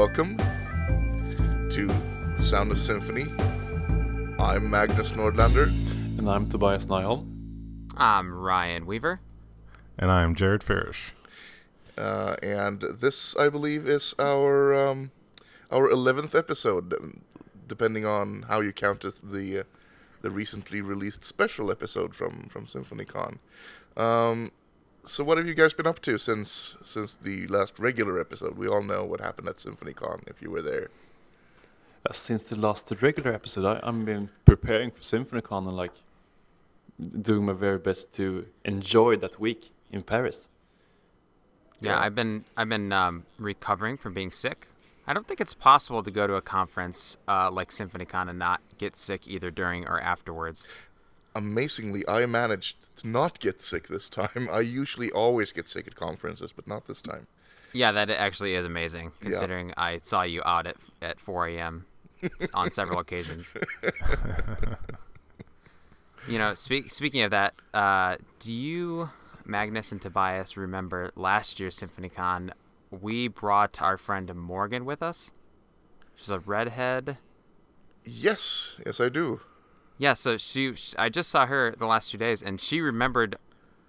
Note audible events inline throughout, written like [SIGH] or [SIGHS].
welcome to Sound of Symfony. I'm Magnus Nordlander. And I'm Tobias Nyholm. I'm Ryan Weaver. And I'm Jared Farish. Uh, and this, I believe, is our um, our eleventh episode, depending on how you count the uh, the recently released special episode from from SymfonyCon. Um, so, what have you guys been up to since since the last regular episode? We all know what happened at SymfonyCon if you were there. Uh, since the last regular episode, I, I've been preparing for SymfonyCon and like doing my very best to enjoy that week in Paris. Yeah, yeah. I've been I've been um, recovering from being sick. I don't think it's possible to go to a conference uh, like SymfonyCon and not get sick either during or afterwards. Amazingly, I managed to not get sick this time. I usually always get sick at conferences, but not this time. Yeah, that actually is amazing, considering yeah. I saw you out at at 4 a.m. [LAUGHS] on several occasions. you know, speak, speaking of that, uh, do you Magnus and Tobias remember last year's SymfonyCon, we brought our friend Morgan with us. She's a redhead. Yes, yes, I do. Yeah, so she, I just saw her the last two days, and she remembered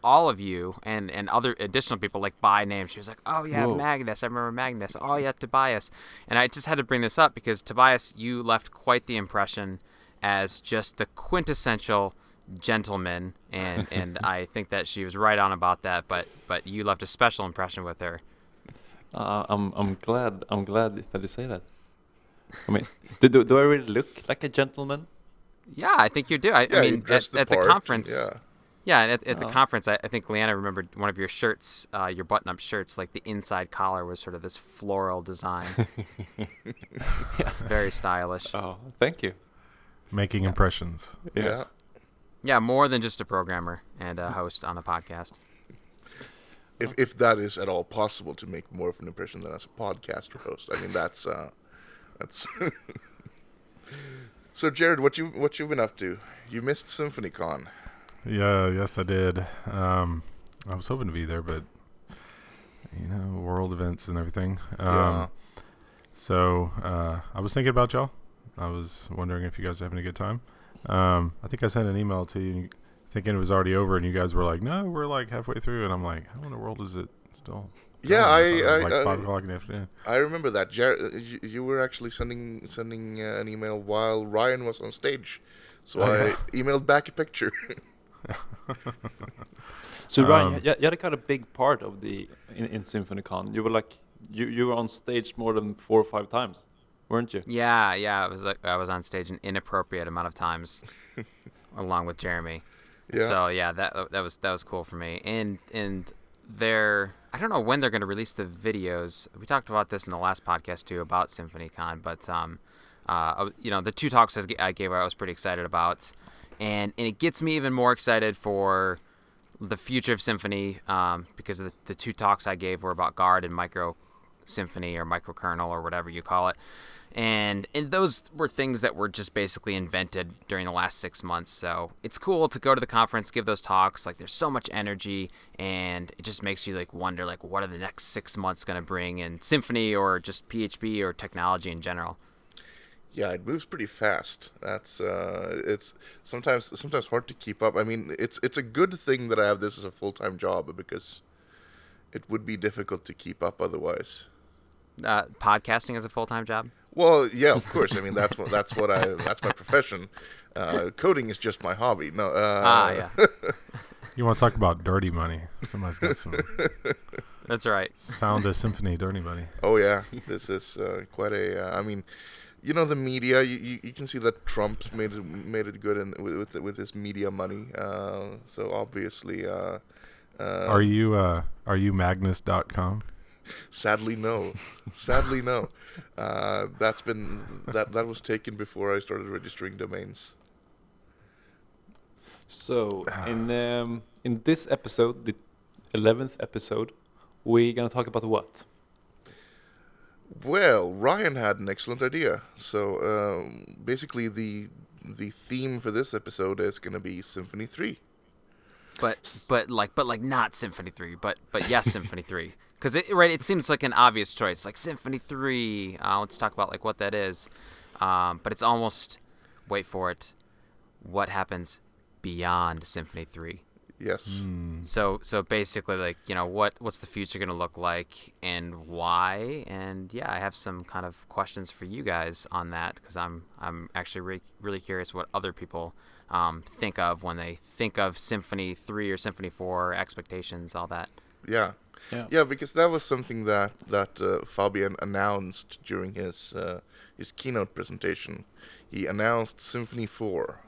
all of you and and other additional people like by name. She was like, "Oh yeah, Whoa. Magnus. I remember Magnus. Oh yeah, Tobias." And I just had to bring this up because Tobias, you left quite the impression as just the quintessential gentleman, and [LAUGHS] and I think that she was right on about that. But but you left a special impression with her. Uh, I'm I'm glad I'm glad that you say that. I mean, do, do, do I really look like a gentleman? Yeah, I think you do. I, yeah, I mean, at, the, at the conference. Yeah. Yeah, and at, at oh. the conference, I, I, think Leanna remembered one of your shirts, uh, your button-up shirts, like the inside collar was sort of this floral design. yeah. [LAUGHS] Very stylish. Oh, thank you. Making yeah. impressions. Yeah. yeah. Yeah, more than just a programmer and a host on a podcast. If if that is at all possible to make more of an impression than as a podcaster host, I mean that's uh, that's. [LAUGHS] so Jared, what you what you've been up to? You missed SymfonyCon. Yeah, yes, I did. Um, I was hoping to be there, but you know, world events and everything. Um, yeah. So uh, I was thinking about y'all. I was wondering if you guys are having a good time. Um, I think I sent an email to you thinking it was already over, and you guys were like, "No, we're like halfway through," and I'm like, "How in the world is it still?" Yeah, I, I, I like I, five o'clock in the afternoon. I remember that. Jared, you, you were actually sending sending uh, an email while Ryan was on stage, so oh, I emailed back a picture. [LAUGHS] so Ryan, um, you, you had a kind of big part of the in, in SymfonyCon. You were like you you were on stage more than four or five times weren't you? Yeah, yeah. I was like, I was on stage an inappropriate amount of times, [LAUGHS] along with Jeremy. Yeah. So yeah, that that was that was cool for me. And and they're I don't know when they're going to release the videos. We talked about this in the last podcast too about SymfonyCon, but um, uh, you know, the two talks I gave I was pretty excited about, and and it gets me even more excited for the future of Symfony um, because the, the two talks I gave were about Guard and Micro Symfony or microkernel or whatever you call it and and those were things that were just basically invented during the last six months. So it's cool to go to the conference, give those talks. Like there's so much energy, and it just makes you like wonder like what are the next six months going to bring in symfony or just PHP or technology in general. Yeah, it moves pretty fast. That's uh, it's sometimes sometimes hard to keep up. I mean, it's it's a good thing that I have this as a full time job because it would be difficult to keep up otherwise. Uh, podcasting as a full time job. Well, yeah, of course. I mean, that's what that's what I that's my profession. Uh, coding is just my hobby. No. Uh, ah, yeah. [LAUGHS] you want to talk about dirty money? Somebody's got some. [LAUGHS] That's right. Sound a symfony, dirty money. Oh yeah, this is uh, quite a. Uh, I mean, you know the media. You, you, you, can see that Trump's made it made it good in, with with, with his media money. Uh, so obviously. Uh, are you are you Magnus.com? Sadly, no. Sadly, no. Uh, that's been that that was taken before I started registering domains. So in um, in this episode, the eleventh episode, we're gonna talk about what? Well, Ryan had an excellent idea. So um, basically, the the theme for this episode is going to be Symfony Three. but but like but like not Symfony Three, but but yes, Symfony Three. Because it right, it seems like an obvious choice, like Symfony Three. Uh, let's talk about like what that is. Um, but it's almost wait for it. What happens beyond Symfony Three? Yes. Mm. So so basically, like you know, what what's the future going to look like and why? And yeah, I have some kind of questions for you guys on that because I'm I'm actually re- really curious what other people um, think of when they think of Symfony Three or Symfony Four, expectations, all that. Yeah. Yeah. Yeah, because that was something that that uh, Fabien announced during his uh, his keynote presentation. He announced Symfony Four,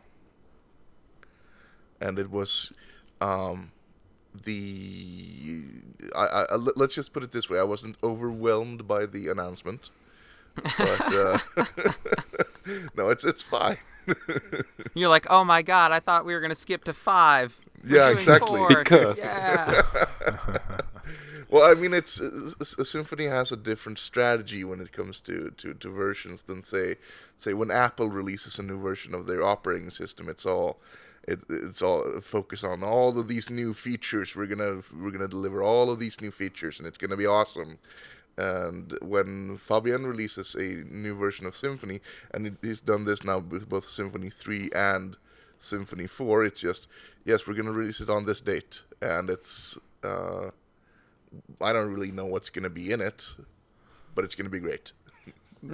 and it was um, the I, I, I- let- let's just put it this way: I wasn't overwhelmed by the announcement, but uh, [LAUGHS] [LAUGHS] no, it's it's fine. [LAUGHS] You're like, oh my god, I thought we were going to skip to five. We're Yeah, exactly. four." Because- yeah. Well, I mean, it's a symfony has a different strategy when it comes to, to, to versions than say say when Apple releases a new version of their operating system. It's all it, it's all focused on all of these new features. We're gonna we're gonna deliver all of these new features, and it's gonna be awesome. And when Fabien releases a new version of Symfony, and he- he's done this now with both Symfony three and Symfony four, it's just yes, we're gonna release it on this date, and it's. Uh, I don't really know what's going to be in it, but it's going to be great. [LAUGHS]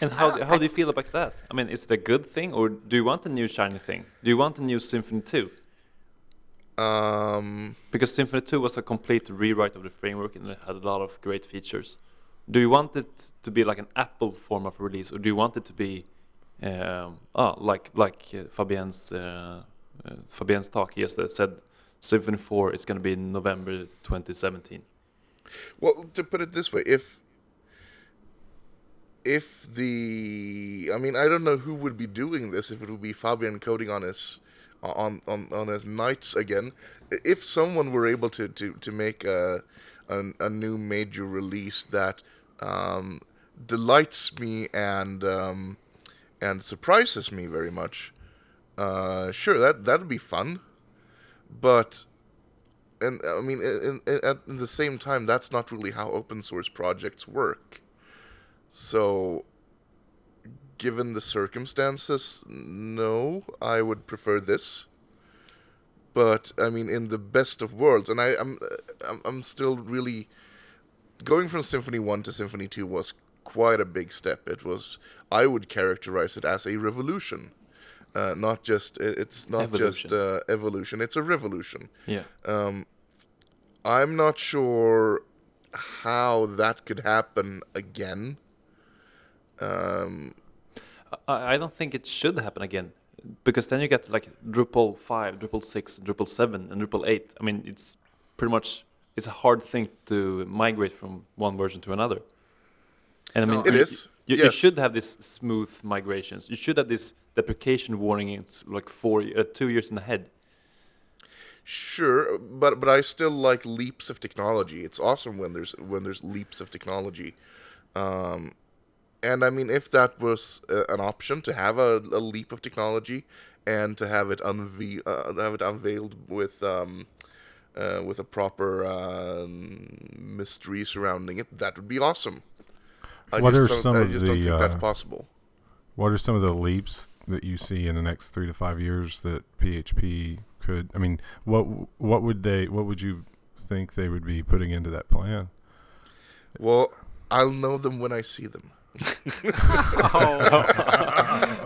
And how how do you feel about that? I mean, is it a good thing, or do you want a new shiny thing? Do you want a new Symfony Two? Um, Because Symfony Two was a complete rewrite of the framework, and it had a lot of great features. Do you want it to be like an Apple form of release, or do you want it to be, um, ah, like like uh, Fabien's uh, uh, Fabien's talk yesterday said, Symfony Four is going to be in November 2017. well, to put it this way, if if the I mean, I don't know who would be doing this. If it would be Fabien coding on his on on on his nights again. If someone were able to to to make a a, a new major release that um, delights me and um, and surprises me very much, uh, sure that that'd be fun. But and I mean, in, in, at the same time, that's not really how open source projects work. So, given the circumstances, no, I would prefer this. But I mean, in the best of worlds, and I, I'm, I'm, I'm still really going from Symfony One to Symfony Two was quite a big step. It was, I would characterize it as a revolution. Uh, not just it's not just Evolution. uh, evolution; it's a revolution. Yeah. Um, I'm not sure how that could happen again. Um, I, I don't think it should happen again, because then you get like Drupal five, Drupal six, Drupal seven, and Drupal eight. I mean, it's pretty much it's a hard thing to migrate from one version to another. And I mean, It you, is, You, you should have these smooth migrations. You should have this deprecation warning. It's like four, uh, two years in the head sure, but but I still like leaps of technology. It's awesome when there's when there's leaps of technology. Um, and I mean, if that was uh, an option to have a, a leap of technology and to have it unve- uh, have it unveiled with um, uh, with a proper um, mystery surrounding it, that would be awesome. I What just are some I of just don't the, think that's uh, possible. What are some of the leaps that you see in the next three to five years that PHP could? I mean, what what would they? What would you think they would be putting into that plan? Well, I'll know them when I see them. [LAUGHS]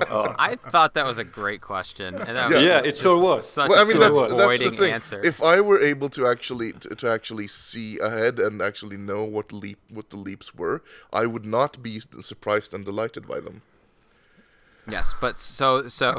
Oh. I thought that was a great question. And that Yeah. was Yeah, it sure was. Such well, I mean a that's that's the thing. answer. If I were able to actually to, to actually see ahead and actually know what leap what the leaps were, I would not be surprised and delighted by them. Yes, but so so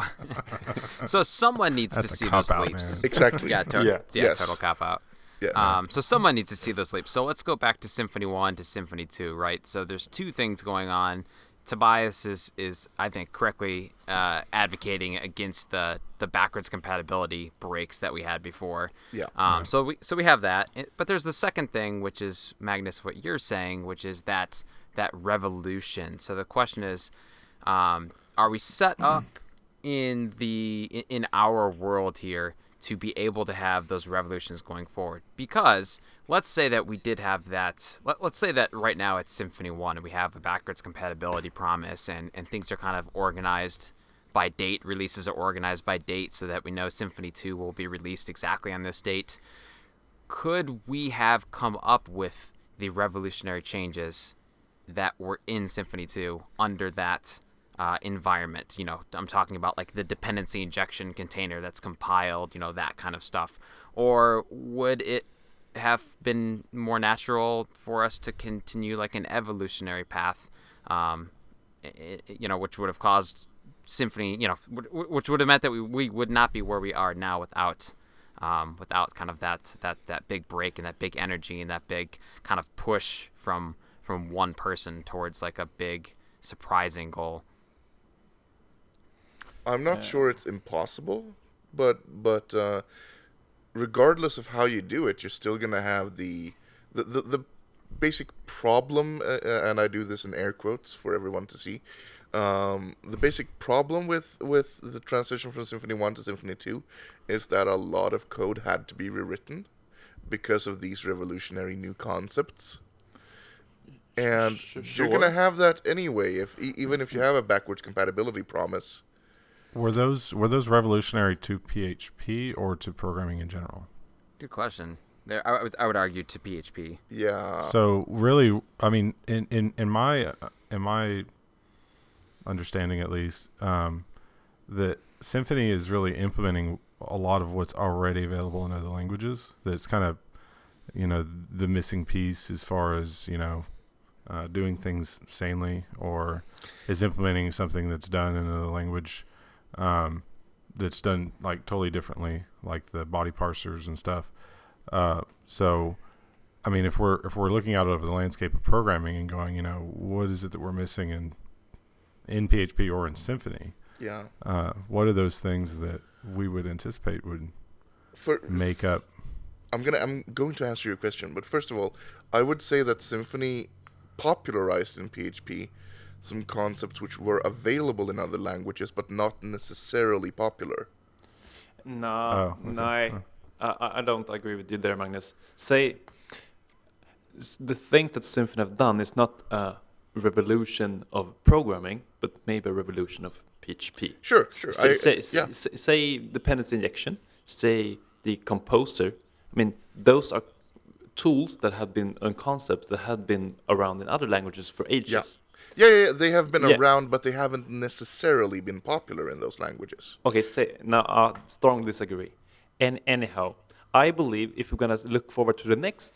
[LAUGHS] so someone needs to That's a see those cop-out, leaps. man. Exactly. Yeah, to- Yeah. yeah, Yes. total cop out. Yes. Um, so someone needs to see those leaps. So let's go back to Symfony One to Symfony Two, right? So there's two things going on. Tobias is, is I think correctly uh, advocating against the, the backwards compatibility breaks that we had before. Yeah. Um, So we so we have that, but there's the second thing, which is Magnus, what you're saying, which is that that revolution. So the question is, um, are we set up in the in- our world here to be able to have those revolutions going forward. Because let's say that we did have that, let, us say that right now it's Symfony 1 and we have a backwards compatibility promise and, and things are kind of organized by date, releases are organized by date so that we know Symfony 2 will be released exactly on this date. Could we have come up with the revolutionary changes that were in Symfony 2 under that uh, environment. You know, I'm talking about like the dependency injection container that's compiled, you know, that kind of stuff. Or would it have been more natural for us to continue like an evolutionary path, um, it, you know, which would have caused Symfony, you know, which would have meant that we, we would not be where we are now without. Um, without kind of that, that that big break and that big energy and that big kind of push from from one person towards like a big surprising goal. I'm not yeah. sure it's impossible, but but uh, regardless of how you do it, you're still gonna have the the the, the basic problem, uh, uh, and I do this in air quotes for everyone to see. Um, the basic problem with with the transition from Symfony One to Symfony Two is that a lot of code had to be rewritten because of these revolutionary new concepts and sure. you're gonna have that anyway. If even if you have a backwards compatibility promise, were those were those revolutionary to PHP or to programming in general? Good question. There, I would, I would argue to PHP. Yeah. So really, I mean, in in in my in my understanding, at least, um, that Symfony is really implementing a lot of what's already available in other languages. That's kind of, you know, the missing piece as far as you know uh, doing things sanely or is implementing something that's done in another language um, that's done like totally differently, like the body parsers and stuff. Uh, so, I mean, if we're if we're looking out over the landscape of programming and going, you know, what is it that we're missing in in PHP or in Symfony? Yeah. Uh, what are those things that we would anticipate would For, make up? I'm gonna I'm going to answer your question, but first of all, I would say that Symfony popularized in PHP some concepts which were available in other languages but not necessarily popular. No, oh, okay. no, I, I, I don't agree with you there, Magnus. Say the things that Symfony have done is not a revolution of programming, but maybe a revolution of PHP. Sure, sure. Say, I, say, yeah. say, say dependency injection, say the composer. I mean, those are tools that have been and concepts that have been around in other languages for ages. Yeah, yeah, they have been yeah. around, but they haven't necessarily been popular in those languages. Okay, say now I strongly disagree. And anyhow, I believe if we're gonna look forward to the next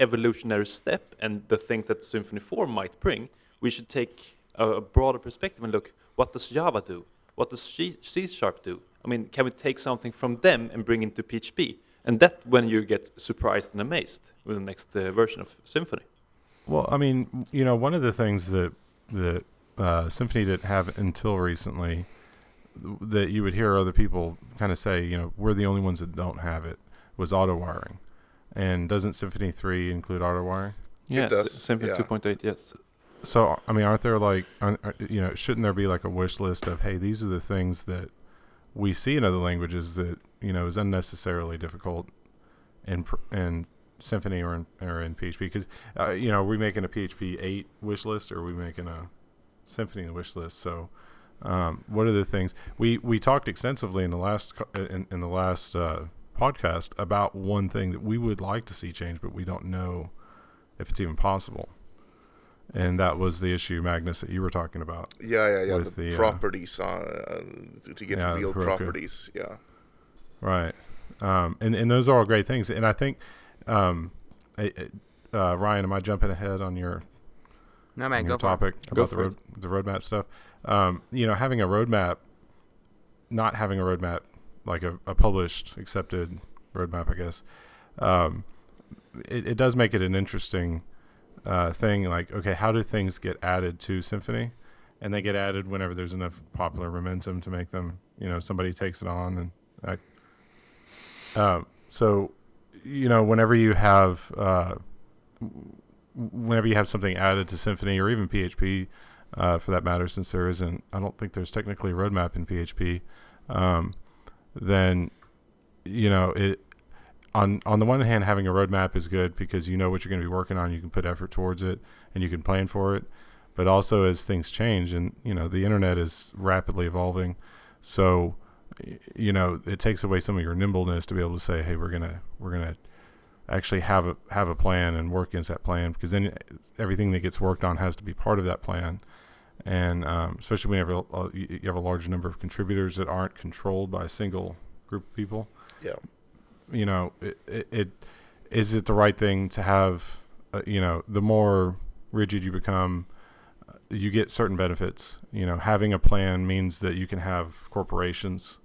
evolutionary step and the things that Symfony 4 might bring, we should take a, a broader perspective and look what does Java do? What does C, C Sharp do? I mean, can we take something from them and bring it to PHP? and that when you get surprised and amazed with the next uh, version of Symfony. Well, I mean, you know, one of the things that that uh, Symfony didn't have until recently that you would hear other people kind of say, you know, we're the only ones that don't have it was auto wiring. And doesn't Symfony 3 include auto wiring? Yes, it does. Symfony yeah. 2.8, yes. So, I mean, aren't there like, aren't, you know, shouldn't there be like a wish list of, hey, these are the things that we see in other languages that you know is unnecessarily difficult in in Symfony or in, or in PHP because uh, you know are we making a PHP eight wish list or are we making a Symfony wish list? So um, what are the things we we talked extensively in the last in, in the last uh, podcast about one thing that we would like to see change, but we don't know if it's even possible and that was the issue, Magnus, that you were talking about. Yeah, yeah, yeah. The, the, uh, properties uh, uh, to get yeah, real properties. Yeah. Right, um, and and those are all great things, and I think, um, uh, Ryan, am I jumping ahead on your? No, man, go topic about the road, the roadmap stuff. Um, you know, having a roadmap, not having a roadmap like a, a published, accepted roadmap, I guess. Um, it, it does make it an interesting uh, thing like okay how do things get added to Symfony? and they get added whenever there's enough popular momentum to make them you know somebody takes it on and I, uh, so you know whenever you have uh, whenever you have something added to symfony or even php uh, for that matter since there isn't i don't think there's technically a roadmap in php um, then you know, it on on the one hand, having a roadmap is good because you know what you're going to be working on. You can put effort towards it, and you can plan for it. But also, as things change, and you know, the internet is rapidly evolving, so you know, it takes away some of your nimbleness to be able to say, "Hey, we're gonna we're gonna actually have a have a plan and work against that plan," because then everything that gets worked on has to be part of that plan. And um, especially when you have, a, you have a large number of contributors that aren't controlled by a single group of people. Yeah you know, it, it, it is it the right thing to have, uh, you know, the more rigid you become, you get certain benefits. You know, having a plan means that you can have corporations.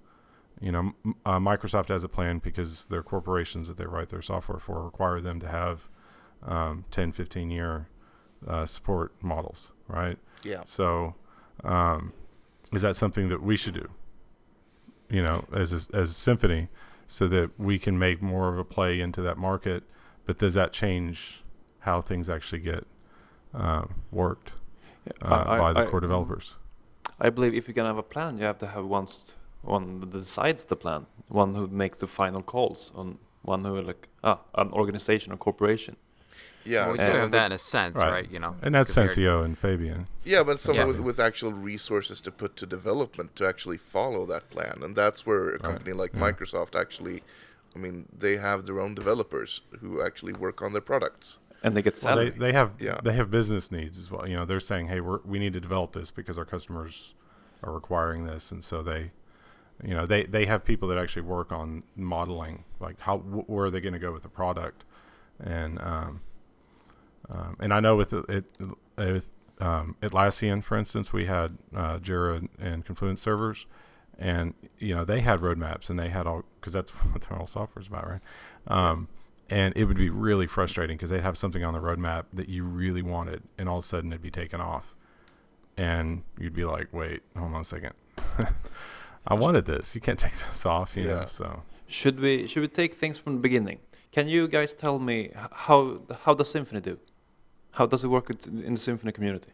You know, uh, Microsoft has a plan because their corporations that they write their software for require them to have um, 10, 15 year uh, support models, right? Yeah. So, um, is that something that we should do? You know, as a, as Symfony, so that we can make more of a play into that market. But does that change how things actually get uh, worked uh, I, by the I, core developers? I believe if you're gonna have a plan, you have to have one one that decides the plan, one who makes the final calls, on one who like ah an organization or corporation. Yeah, well, we do have that in a sense, right? right? You know, and that's Sensio and Fabien. Yeah, but someone yeah. with, with, actual resources to put to development to actually follow that plan, and that's where a company right. like yeah. Microsoft actually, I mean, they have their own developers who actually work on their products. And they get salary. Well, they, they have yeah. they have business needs as well. You know, they're saying, hey, we we need to develop this because our customers are requiring this, and so they you know they they have people that actually work on modeling like how wh- where are they going to go with the product and um, um, and I know with it, with um, Atlassian, for instance, we had uh, Jira and Confluence servers, and you know they had roadmaps and they had all because that's [LAUGHS] what their whole software is about, right? Um, and it would be really frustrating because they'd have something on the roadmap that you really wanted, and all of a sudden it'd be taken off, and you'd be like, "Wait, hold on a second, [LAUGHS] I wanted this. You can't take this off." You yeah. know, so should we should we take things from the beginning? Can you guys tell me how how does Symfony do? How does it work in the Symfony community?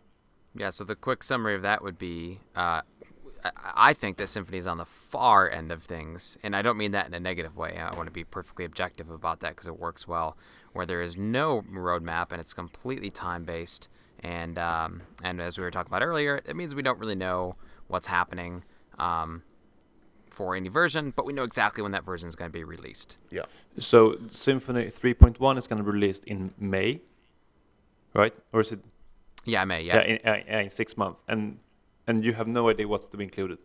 Yeah, so the quick summary of that would be uh, I think that symfony is on the far end of things, and I don't mean that in a negative way. I want to be perfectly objective about that because it works well. Where there is no roadmap and it's completely time based, and um, and as we were talking about earlier, it means we don't really know what's happening um, for any version, but we know exactly when that version is going to be released. Yeah. So Symfony 3.1 is going to be released in May right? Or is it? Yeah, May. Yeah, yeah, in, in six months, and and you have no idea what's to be included.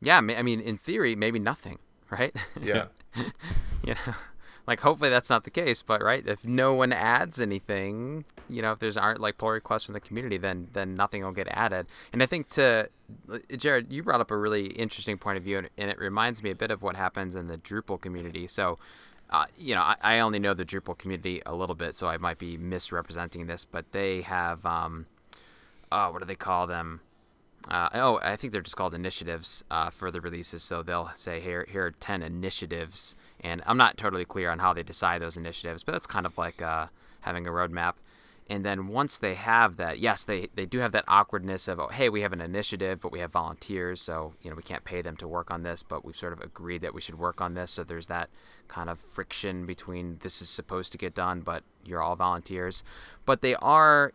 Yeah, I mean, in theory, maybe nothing, [LAUGHS] right? Yeah. [LAUGHS] you know, like hopefully that's not the case, but right, if no one adds anything, you know, if there's aren't like pull requests from the community, then then nothing will get added. And I think to Jared, you brought up a really interesting point of view, and, and it reminds me a bit of what happens in the Drupal community. So uh, you know, I, I, only know the Drupal community a little bit, so I might be misrepresenting this, but they have, um, oh, what do they call them? Uh, oh, I think they're just called initiatives uh, for the releases. So they'll say here, here are ten initiatives, and I'm not totally clear on how they decide those initiatives, but that's kind of like uh, having a roadmap. And then once they have that, yes, they, they do have that awkwardness of, oh, hey, we have an initiative, but we have volunteers, so you know we can't pay them to work on this, but we've sort of agreed that we should work on this. So there's that kind of friction between this is supposed to get done, but you're all volunteers. But they are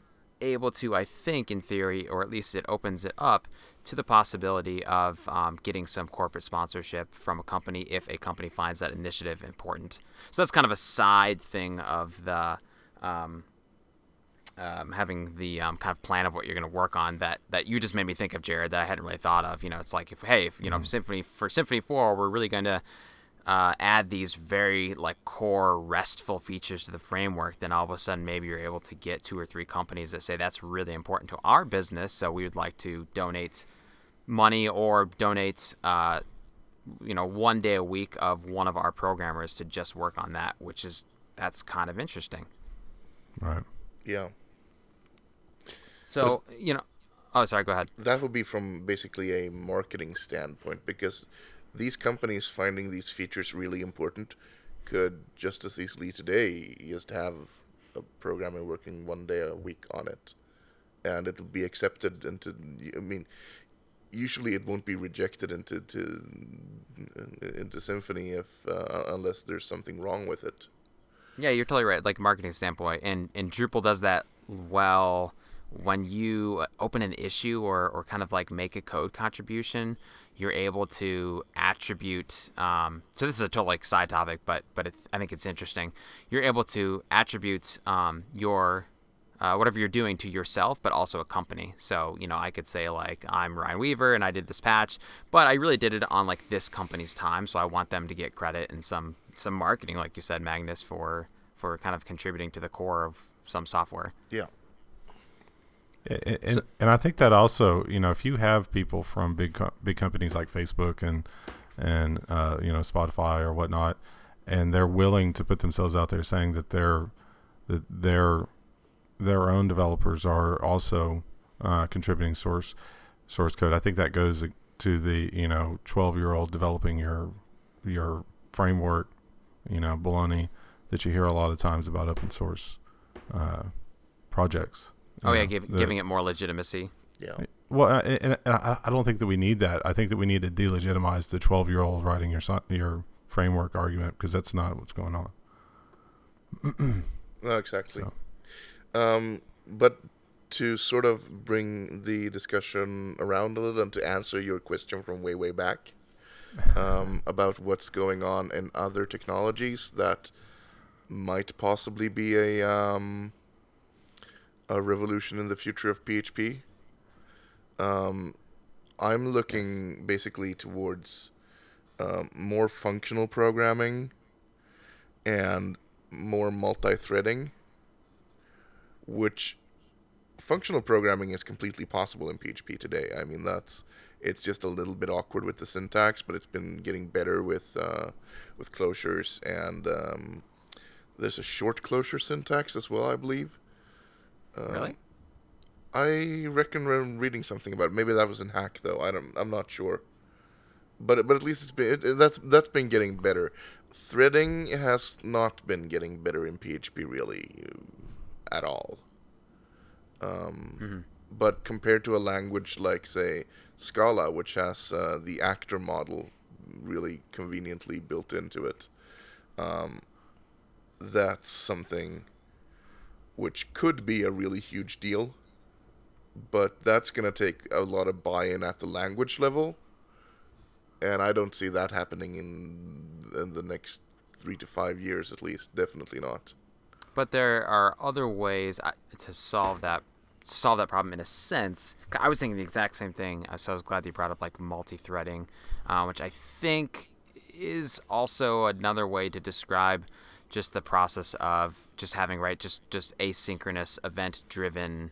able to, I think, in theory, or at least it opens it up to the possibility of um, getting some corporate sponsorship from a company if a company finds that initiative important. So that's kind of a side thing of the. Um, um, having the um, kind of plan of what you're going to work on that that you just made me think of, Jared, that I hadn't really thought of. You know, it's like if hey, if you know, mm-hmm. Symfony for Symfony Four, we're really going to uh, add these very like core restful features to the framework, then all of a sudden maybe you're able to get two or three companies that say that's really important to our business, so we would like to donate money or donate. Uh, you know, one day a week of one of our programmers to just work on that, which is that's kind of interesting. Right. Yeah. So you know, oh, sorry. Go ahead. That would be from basically a marketing standpoint because these companies finding these features really important could just as easily today just have a programmer working one day a week on it, and it would be accepted. into I mean, usually it won't be rejected into to, into symfony if uh, unless there's something wrong with it. Yeah, you're totally right. Like marketing standpoint, and and Drupal does that well when you open an issue or, or kind of like make a code contribution, you're able to attribute. Um, so this is a total like side topic, but but it, I think it's interesting. You're able to attribute um, your uh, whatever you're doing to yourself, but also a company. So you know, I could say like I'm Ryan Weaver and I did this patch, but I really did it on like this company's time, so I want them to get credit and some some marketing, like you said, Magnus, for for kind of contributing to the core of some software. Yeah. And, and, and, I think that also, you know, if you have people from big co- big companies like Facebook and and uh, you know Spotify or whatnot, and they're willing to put themselves out there saying that their that their their own developers are also uh, contributing source source code. I think that goes to the you know twelve year old developing your your framework, you know, baloney that you hear a lot of times about open source uh, projects. Oh yeah, give, the, giving it more legitimacy. Yeah. Well, and, and I, I don't think that we need that. I think that we need to delegitimize the 12 year old writing your your framework argument because that's not what's going on. [CLEARS THROAT] no, exactly. So. Um, but to sort of bring the discussion around a little and to answer your question from way way back um, [LAUGHS] about what's going on in other technologies that might possibly be a um, a revolution in the future of PHP. Um, I'm looking yes. basically towards um, more functional programming and more multi-threading, which functional programming is completely possible in PHP today. I mean, that's it's just a little bit awkward with the syntax, but it's been getting better with uh, with closures and um, there's a short closure syntax as well, I believe. Uh, really? I reckon I'm reading something about it. Maybe that was in Hack though. I don't. I'm not sure. But but at least it's been it, that's that's been getting better. Threading has not been getting better in PHP really at all. Um, mm-hmm. But compared to a language like say Scala, which has uh, the actor model really conveniently built into it, um, that's something which could be a really huge deal, but that's going to take a lot of buy in at the language level. And I don't see that happening in, in the next three to five years at least. Definitely not. But there are other ways uh, to solve that solve that problem in a sense. I was thinking the exact same thing, uh, so I was glad you brought up like multi-threading, uh, which I think is also another way to describe just the process of just having right just just asynchronous event driven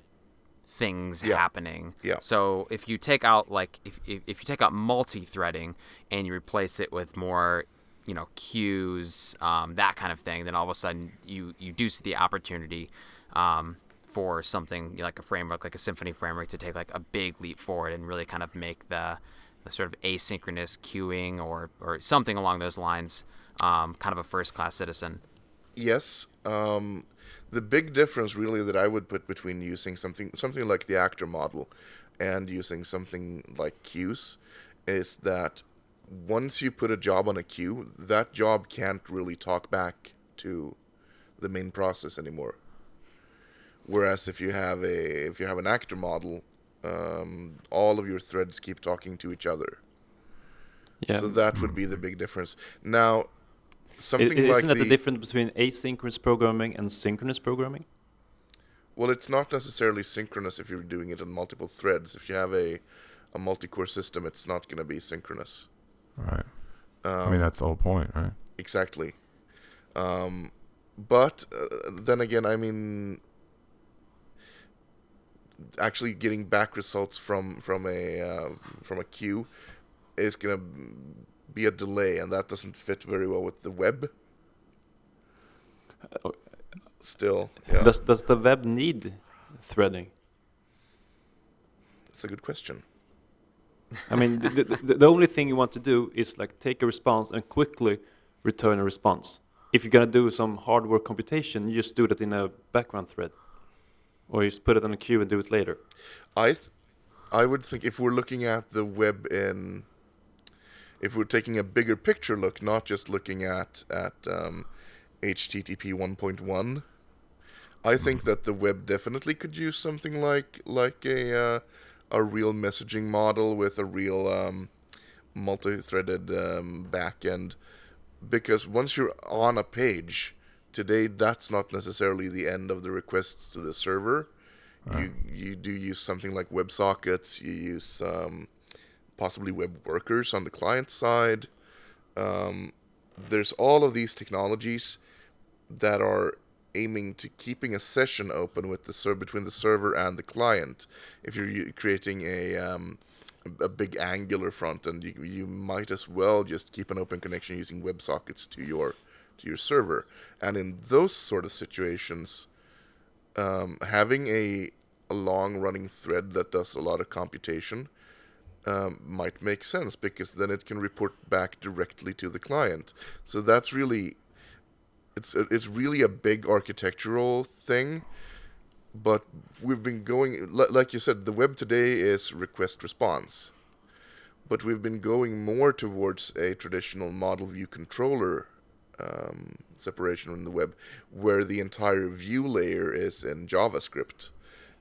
things yeah. happening. Yeah. So if you take out like if, if, if you take out multi-threading and you replace it with more you know queues um, that kind of thing then all of a sudden you you do see the opportunity um, for something like a framework like a symfony framework to take like a big leap forward and really kind of make the, the sort of asynchronous queuing or or something along those lines um, kind of a first class citizen yes. Um, the big difference, really, that I would put between using something something like the actor model and using something like queues is that once you put a job on a queue, that job can't really talk back to the main process anymore. Whereas if you have a if you have an actor model, um, all of your threads keep talking to each other. Yeah. So that would be the big difference. Now, something is, like isn't that the, the difference between asynchronous programming and synchronous programming? Well, it's not necessarily synchronous if you're doing it on multiple threads. If you have a a multi-core system, it's not going to be synchronous. Right. Um, I mean, that's the whole point, right? Exactly. Um, but uh, then again, I mean, actually getting back results from from a uh, from a queue is going to be a delay, and that doesn't fit very well with the web. Still, yeah. Does does the web need threading? That's a good question. I mean, the, the, the, only thing you want to do is like take a response and quickly return a response. If you're gonna do some hardware computation, you just do that in a background thread, or you just put it on a queue and do it later. I, th- I would think if we're looking at the web in, if we're taking a bigger picture look, not just looking at at um, HTTP 1.1, I think that the web definitely could use something like like a uh, a real messaging model with a real um, multi-threaded um, backend, because once you're on a page today, that's not necessarily the end of the requests to the server. Right. You you do use something like WebSockets. You use um, possibly web workers on the client side. Um, there's all of these technologies that are aiming to keeping a session open with the ser- between the server and the client. If you're creating a um, a big Angular front end, you you might as well just keep an open connection using WebSockets to your to your server. And in those sort of situations, um, having a, a long running thread that does a lot of computation um, might make sense because then it can report back directly to the client. So that's really it's it's really a big architectural thing but we've been going like you said the web today is request response but we've been going more towards a traditional model view controller um, separation in the web where the entire view layer is in javascript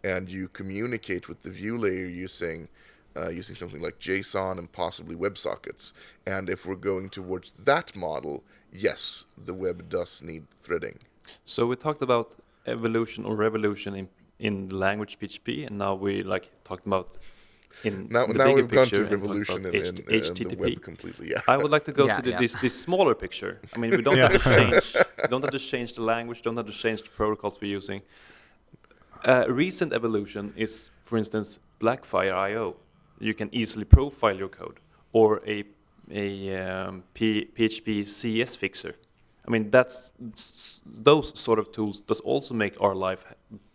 and you communicate with the view layer using uh, using something like JSON and possibly WebSockets. And if we're going towards that model, yes, the web does need threading. So we talked about evolution or revolution in in the language PHP, and now we like talked about in now, the now bigger we've gone to picture revolution in, in, in, the web completely. Yeah. I would like to go yeah, to the, yeah. this this smaller picture. I mean, we don't have to [LAUGHS] change. We don't have to change the language. Don't have to change the protocols we're using. Uh, recent evolution is, for instance, Blackfire IO you can easily profile your code or a a um, PHP CS fixer. I mean, that's those sort of tools does also make our life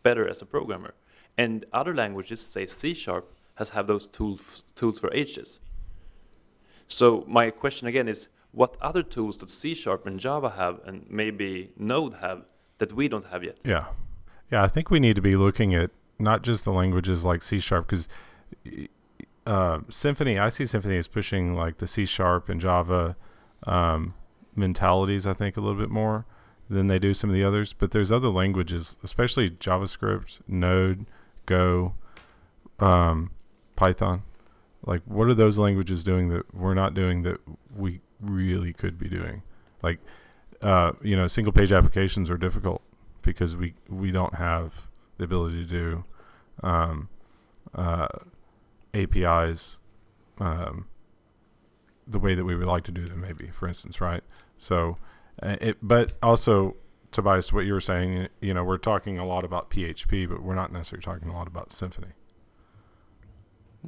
better as a programmer. And other languages, say C sharp, has have those tools tools for ages. So my question again is, what other tools does C sharp and Java have, and maybe Node have that we don't have yet? Yeah, yeah. I think we need to be looking at not just the languages like C sharp because uh, Symfony, I see Symfony as pushing like the C sharp and Java um, mentalities, I think, a little bit more than they do some of the others. But there's other languages, especially JavaScript, Node, Go, um, Python. Like, what are those languages doing that we're not doing that we really could be doing? Like, uh, you know, single page applications are difficult because we, we don't have the ability to do um, uh, APIs um, the way that we would like to do them, maybe, for instance, right? So, uh, it, but also, Tobias, what you were saying, you know, we're talking a lot about PHP, but we're not necessarily talking a lot about Symfony.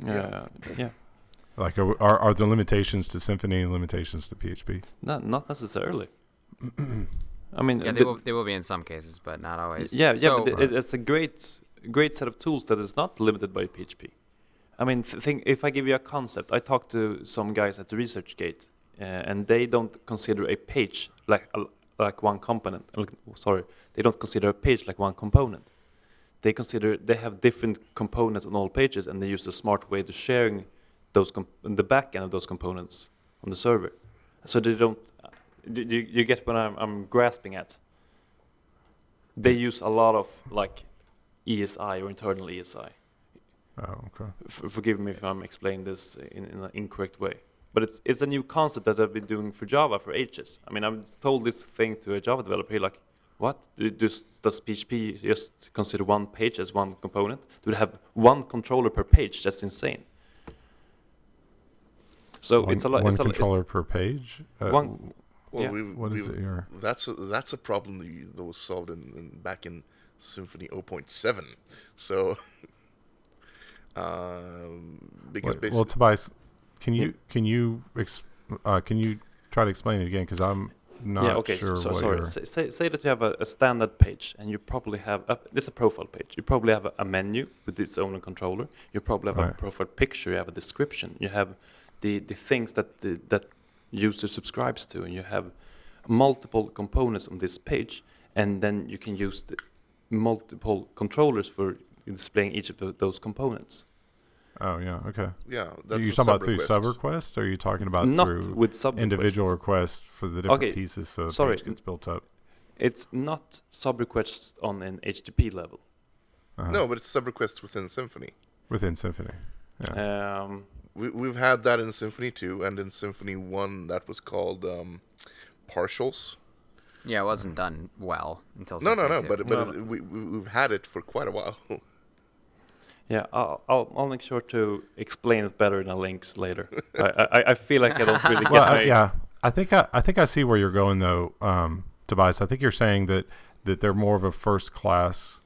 Yeah, yeah. Like, are, are, are the limitations to Symfony limitations to PHP? Not not necessarily. [CLEARS THROAT] I mean, yeah, they will, they will be in some cases, but not always. Yeah, yeah, so, but it, it's a great great set of tools that is not limited by PHP. I mean, think if I give you a concept, I talked to some guys at the ResearchGate, uh, and they don't consider a page like like one component. Sorry, they don't consider a page like one component. They consider they have different components on all pages, and they use a smart way to sharing those the back end of those components on the server. So they don't. You, you get what I'm, I'm grasping at. They use a lot of like ESI or internal ESI Oh, okay. F forgive me if I'm explaining this in, in, an incorrect way. But it's it's a new concept that I've been doing for Java for ages. I mean, I've told this thing to a Java developer, he's like, what? does, does PHP just consider one page as one component? Do they have one controller per page? That's insane. So one, it's a lot. One it's controller a, per page. Uh, one. Well, yeah. we've, what we've, is it here? That's a, that's a problem that, that was solved in, in back in Symfony 0.7. So [LAUGHS] Um, because well, well, Tobias, can you can you uh, can you try to explain it again? Because I'm not yeah, okay, sure. So, what sorry. Say, say that you have a, a, standard page, and you probably have a, this is a profile page. You probably have a, a menu with its own controller. You probably have right. a profile picture. You have a description. You have the the things that the, that user subscribes to, and you have multiple components on this page, and then you can use the multiple controllers for displaying each of the, those components. Oh yeah, okay. Yeah, Are you talking about through sub requests, or are you talking about Not through with sub individual requests. requests for the different Okay, pieces so the sorry. page gets built up? It's not sub requests on an HTTP level. Uh-huh. No, but it's sub requests within Symfony. within Symfony. Yeah. Um, We, we've had that in Symfony 2, and in Symfony 1, that was called um, partials. Yeah, it wasn't done well until. No, no, no, 2. but, but No. it- we, we, we've had it for quite a while. [LAUGHS] yeah, I'll, I'll I'll make sure to explain it better in the links later. I, I I feel like I don't really [LAUGHS] get Well, I- yeah, I think I, I think I see where you're going though, um, Tobias. I think you're saying that that they're more of a first class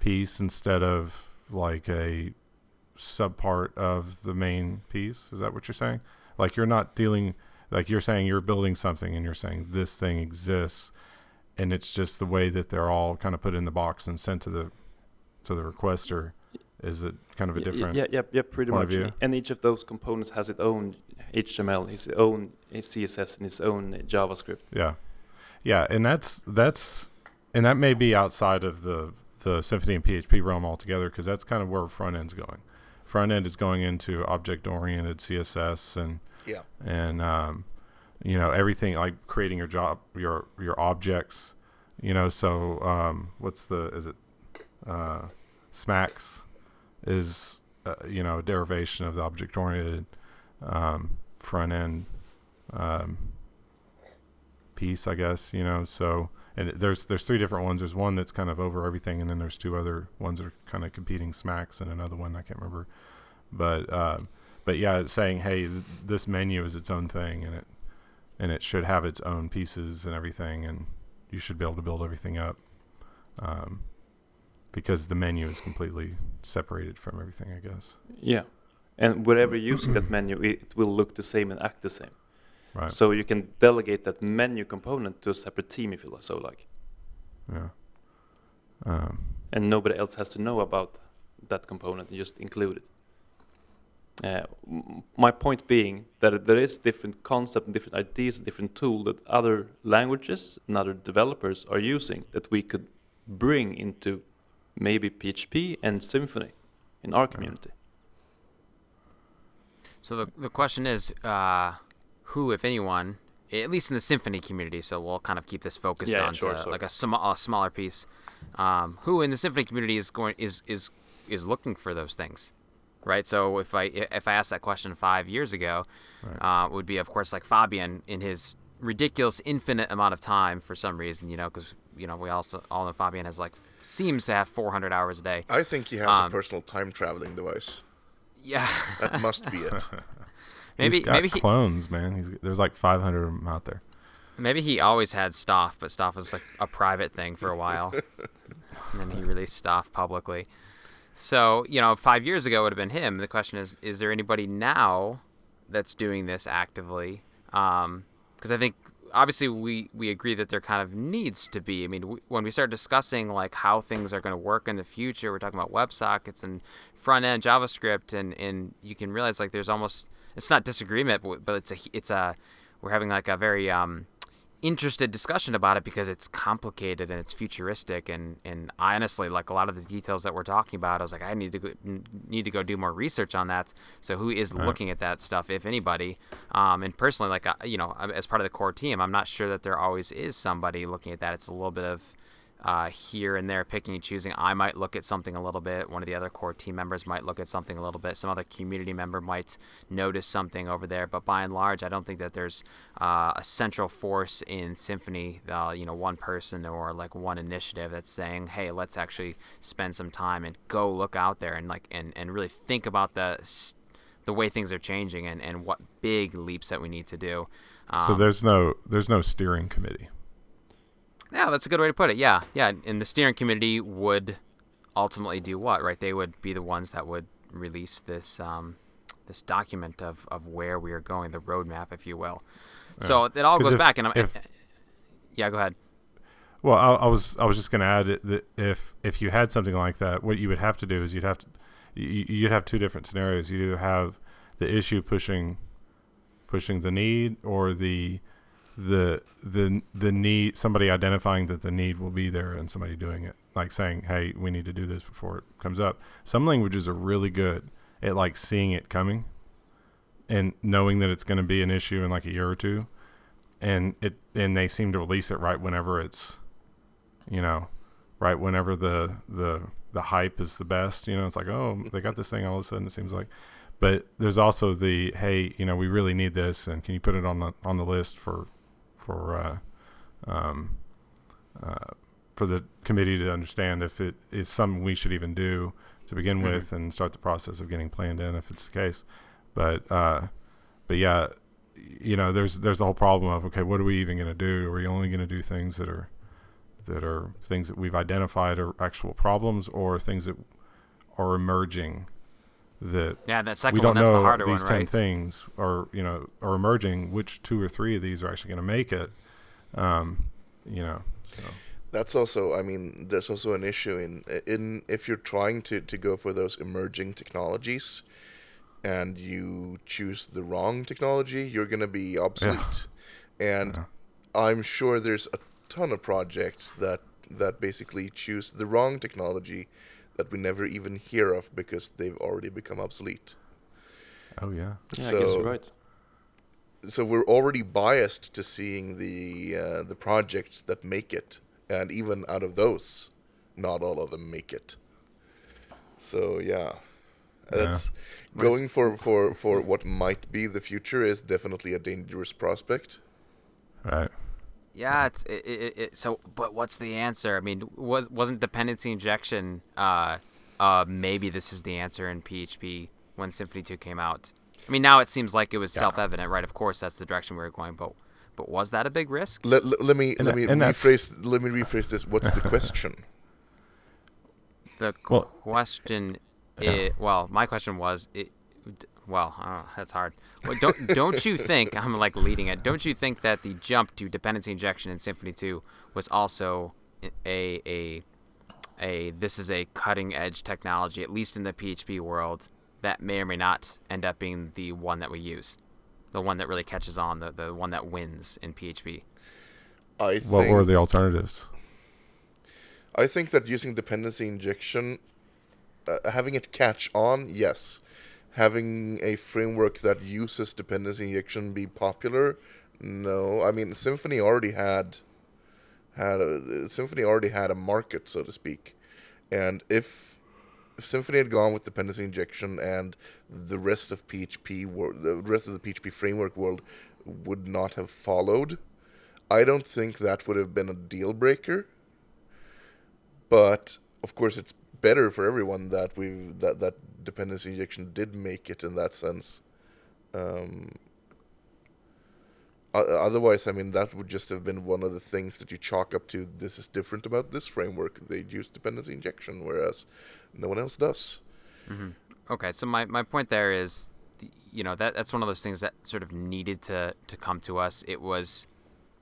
piece instead of like a subpart of the main piece. Is that what you're saying? Like you're not dealing like you're saying you're building something and you're saying this thing exists and it's just the way that they're all kind of put in the box and sent to the to the requester is it kind of a different Yeah, yeah, yeah, pretty point of much. view. And each of those components has its own HTML, its own CSS, and its own JavaScript. Yeah, yeah, and that's that's and that may be outside of the the Symfony and PHP realm altogether because that's kind of where front end's going. Front end is going into object oriented CSS and yeah. and um, you know everything like creating your job your your objects. You know, so um, what's the is it uh, SMACSS is uh, you know a derivation of the object oriented um, front end um, piece, I guess. You know, so and there's there's three different ones. There's one that's kind of over everything, and then there's two other ones that are kind of competing SMACSS, and another one I can't remember. But um, but yeah, it's saying hey, th- this menu is its own thing, and it and it should have its own pieces and everything, and you should be able to build everything up. Um, because the menu is completely separated from everything, I guess. Yeah. And wherever you're using that menu, it will look the same and act the same. Right. So you can delegate that menu component to a separate team if you so like. yeah. Um, And nobody else has to know about that component, you just include it. Uh, my point being that there is different concept different ideas, different tool that other languages and other developers are using that we could bring into maybe PHP and Symfony in our community. So the the question is, uh, who, if anyone, at least in the symfony community, so we'll kind of keep this focused Yeah, yeah, on sure, to sure. like a, sm- a smaller piece. Um, who in the symfony community is going is is is looking for those things, right? So if I if I asked that question five years ago, uh, it would be of course like Fabien in his ridiculous infinite amount of time for some reason, you know, because you know we also all know Fabien has like seems to have 400 hours a day. I think he has Um, a personal time traveling device. Yeah, That must be it. [LAUGHS] maybe he's got maybe he, clones, man. He's there's like 500 of them out there. Maybe he always had Stof, but Stof was like a private thing for a while. [LAUGHS] and then he released Stof publicly. So, you know, five years ago it would have been him. The question is, is there anybody now that's doing this actively? Because I think obviously we, we agree that there kind of needs to be. I mean, we, when we start discussing like how things are going to work in the future, we're talking about WebSockets and front end JavaScript, and, and you can realize like there's almost it's not disagreement, but, but it's a it's a we're having like a very um, interested discussion about it because it's complicated and it's futuristic. And and I honestly like a lot of the details that we're talking about I was like I need to go, need to go do more research on that. So who is looking at that stuff if anybody? Um, and personally like you know as part of the core team I'm not sure that there always is somebody looking at that. It's a little bit of uh, here and there, picking and choosing. I might look at something a little bit. One of the other core team members might look at something a little bit. Some other community member might notice something over there. But by and large, I don't think that there's uh, a central force in Symfony. Uh, you know, one person or like one initiative that's saying, "Hey, let's actually spend some time and go look out there and like and and really think about the." the way things are changing and, and what big leaps that we need to do. so Um, there's no there's no steering committee. Yeah, that's a good way to put it. Yeah, yeah. And the steering committee would ultimately do what, right? They would be the ones that would release this um, this document of, of where we are going, the roadmap, if you will. So it all goes if- back, and I'm, if- yeah, go ahead. Well, I, I was I was just going to add that if if you had something like that, what you would have to do is you'd have to you, you'd have two different scenarios. You either have the issue pushing pushing the need, or the the the the need somebody identifying that the need will be there and somebody doing it, like saying, "Hey, we need to do this before it comes up." Some languages are really good at like seeing it coming and knowing that it's going to be an issue in like a year or two and it and they seem to release it right whenever it's you know right whenever the the the hype is the best you know it's like oh they got this thing all of a sudden it seems like but there's also the hey you know we really need this and can you put it on the on the list for for uh, um, uh, for the committee to understand if it is something we should even do to begin mm-hmm. with and start the process of getting planned in if it's the case but uh, but yeah you know there's there's the whole problem of okay what are we even going to do are we only going to do things that are that are things that we've identified are actual problems or things that are emerging that yeah that second we don't one, know the harder these one, 10 right? things are you know are emerging which two or three of these are actually going to make it um, you know so that's also i mean there's also an issue in in if you're trying to to go for those emerging technologies and you choose the wrong technology you're going to be obsolete yeah. and yeah. i'm sure there's a ton of projects that that basically choose the wrong technology that we never even hear of because they've already become obsolete. Oh yeah. Yeah, so, I guess you're right. So we're already biased to seeing the uh, the projects that make it, and even out of those, not all of them make it. So yeah, yeah. that's going for, for, for what might be the future is definitely a dangerous prospect. Right. Yeah, it's it, it, it, so. But what's the answer? I mean, was wasn't dependency injection? Uh, uh, maybe this is the answer in PHP when Symfony two came out. I mean, now it seems like it was yeah. self-evident, right? Of course, that's the direction we were going, but but was that a big risk? Let, let, let me and let me rephrase let me rephrase this. What's the question? The well, question yeah. well, my question was it, well, uh, that's hard. Well, don't don't you think I'm like leading it? Don't you think that the jump to dependency injection in Symfony 2 was also a a a this is a cutting edge technology, at least in the PHP world, that may or may not end up being the one that we use, the one that really catches on, the the one that wins in PHP. I what were the alternatives? I think that using dependency injection, uh, having it catch on, yes having a framework that uses dependency injection be popular? No, I mean Symfony already had had a, Symfony already had a market, so to speak, and if, if Symfony had gone with dependency injection and the rest of PHP world, the rest of the PHP framework world would not have followed, I don't think that would have been a deal breaker. But of course, it's better for everyone that we that that dependency injection did make it in that sense. Um, otherwise, I mean, that would just have been one of the things that you chalk up to. This is different about this framework. They use dependency injection, whereas no one else does. Mm-hmm. Okay, so my, my point there is, you know, that that's one of those things that sort of needed to to come to us. It was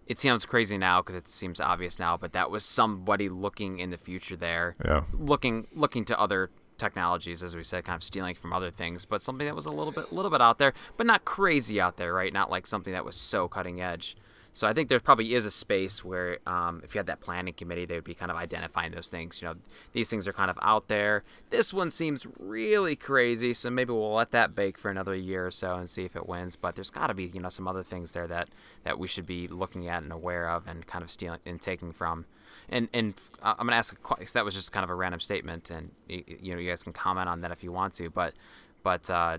it sounds crazy now because it seems obvious now, but that was somebody looking in the future there, yeah, looking looking to other technologies, as we said, kind of stealing from other things, but something that was a little bit, little bit out there, but not crazy out there, right? Not like something that was so cutting edge. So I think there probably is a space where, um, if you had that planning committee, they would be kind of identifying those things. You know, these things are kind of out there. This one seems really crazy, so maybe we'll let that bake for another year or so and see if it wins. But there's got to be, you know, some other things there that that we should be looking at and aware of and kind of stealing and taking from. And and I'm gonna ask a question. that was just kind of a random statement, and you know, you guys can comment on that if you want to. But but uh,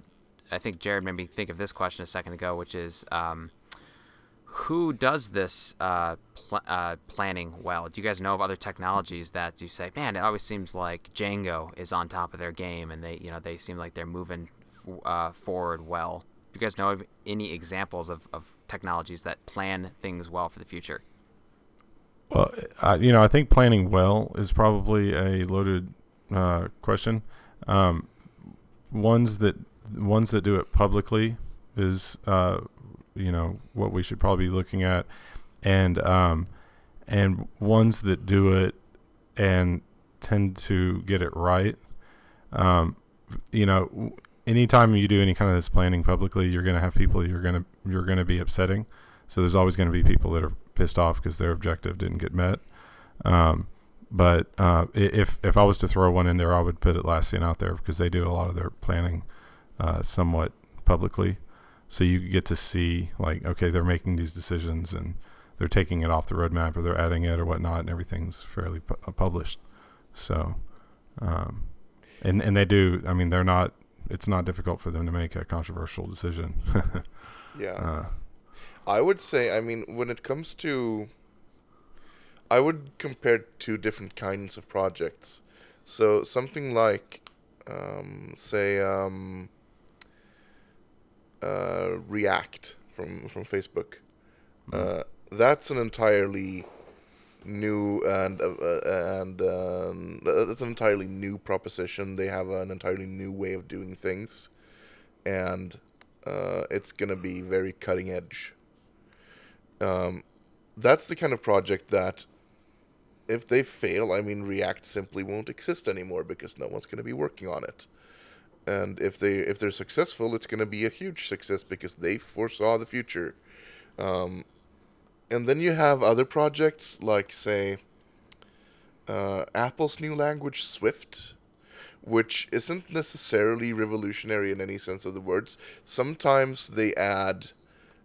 I think Jared made me think of this question a second ago, which is. Um, who does this uh, pl- uh, planning well? Do you guys know of other technologies that you say, man, it always seems like Django is on top of their game, and they, you know, they seem like they're moving f- uh, forward well. Do you guys know of any examples of, of technologies that plan things well for the future? Well, I, you know, I think planning well is probably a loaded uh, question. Um, ones that ones that do it publicly is uh, you know what we should probably be looking at, and um, and ones that do it and tend to get it right. Um, you know, anytime you do any kind of this planning publicly, you're going to have people you're going to you're going to be upsetting. So there's always going to be people that are pissed off because their objective didn't get met. Um, but uh, if if I was to throw one in there, I would put Atlassian out there because they do a lot of their planning uh, somewhat publicly, so you get to see like okay they're making these decisions and they're taking it off the roadmap or they're adding it or whatnot, and everything's fairly pu- uh, published. So, um, and and they do. I mean, they're not. It's not difficult for them to make a controversial decision. [LAUGHS] yeah. Uh, I would say, I mean, when it comes to, I would compare two different kinds of projects. So something like, um, say, um, uh, React from from Facebook. Uh, that's an entirely new and uh, uh, and um, it's an entirely new proposition. They have an entirely new way of doing things, and uh, it's gonna be very cutting edge. Um, that's the kind of project that, if they fail, I mean, React simply won't exist anymore because no one's gonna be working on it. And if they if they're successful, it's gonna be a huge success because they foresaw the future. Um, and then you have other projects like, say, uh, Apple's new language, Swift, which isn't necessarily revolutionary in any sense of the words. Sometimes they add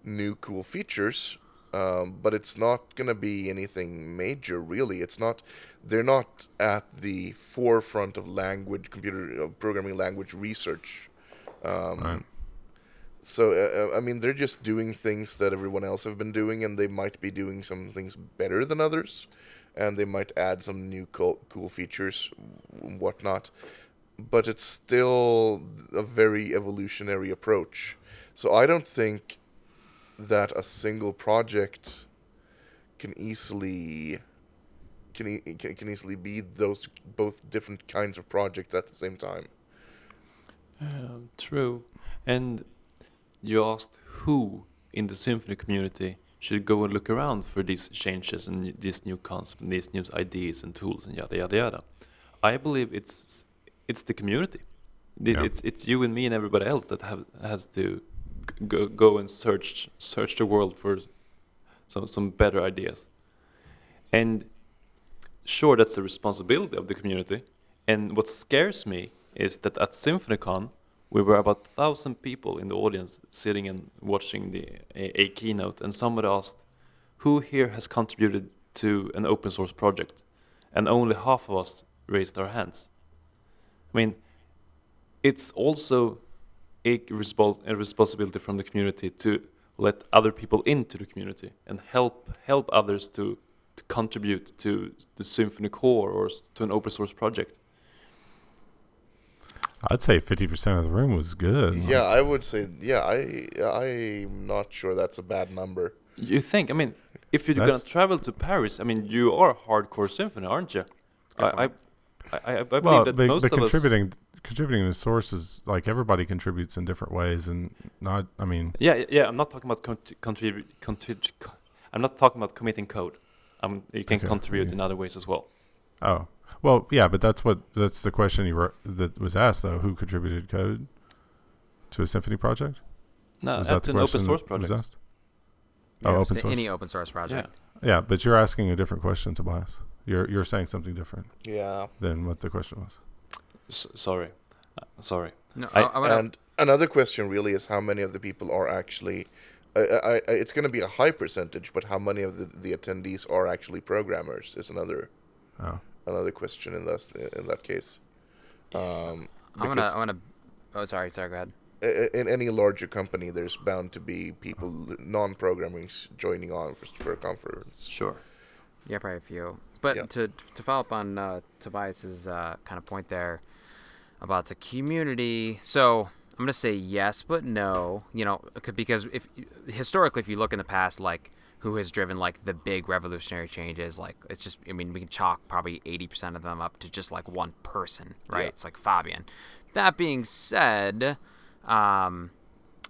new cool features, um, but it's not going to be anything major, really. It's not, they're not at the forefront of language, computer uh, programming language research. Um, Right. So uh, uh, I mean, they're just doing things that everyone else have been doing, and they might be doing some things better than others, and they might add some new cool, cool features, and whatnot. But it's still a very evolutionary approach. So I don't think that a single project can easily can e- can, can easily be those both different kinds of projects at the same time. Um, true. And you asked who in the symfony community should go and look around for these changes and these new concepts and these new ideas and tools and yada yada yada. I believe it's it's the community. The- Yeah. It's it's you and me and everybody else that have has to go go and search search the world for some some better ideas. And sure, that's the responsibility of the community. And what scares me is that at SymfonyCon, we were about thousand people in the audience sitting and watching the a, a keynote, and somebody asked, "Who here has contributed to an open source project?" And only half of us raised our hands. I mean, it's also a, respons- a responsibility from the community to let other people into the community and help help others to to contribute to the Symfony Core or to an open source project. I'd say fifty percent of the room was good. Yeah, I would say. Yeah, I I'm not sure that's a bad number. You think? I mean, if you're That's- gonna travel to Paris, I mean, you are a hardcore symfony, aren't you? I I, I, I, I believe well, that but, most but of us. Contributing contributing to sources like everybody contributes in different ways, and not. I mean, Yeah, yeah. I'm not talking about contribute. Contrib- co- I'm not talking about committing code. Um, you can Okay, contribute yeah. in other ways as well. oh, well, yeah, but that's what that's the question you were, that was asked though. Who contributed code to a symfony project? No, was at that the an open source that was project. asked? Oh, open to source. Any open source Yeah. project. Yeah, but you're asking a different question, Tobias. You're you're saying something different Yeah, than what the question was. S- sorry, uh, sorry. No, I- I, I wanna- and another question really is how many of the people are actually. I, I, I, it's going to be a high percentage, but how many of the, the attendees are actually programmers is another Oh, another question in that in that case. Um, I wanna, I wanna. Oh, sorry, sorry. Go ahead. in any larger company, there's bound to be people non-programming joining on for, for a conference. Sure. Yeah, probably a few. But Yeah. to to follow up on uh, Tobias's uh, kind of point there about the community, so I'm gonna say yes, but no. You know, because if historically, if you look in the past, like who has driven like the big revolutionary changes, like it's just, I mean, we can chalk probably 80% of them up to just like one person, right? Yeah. It's like Fabien. That being said, um,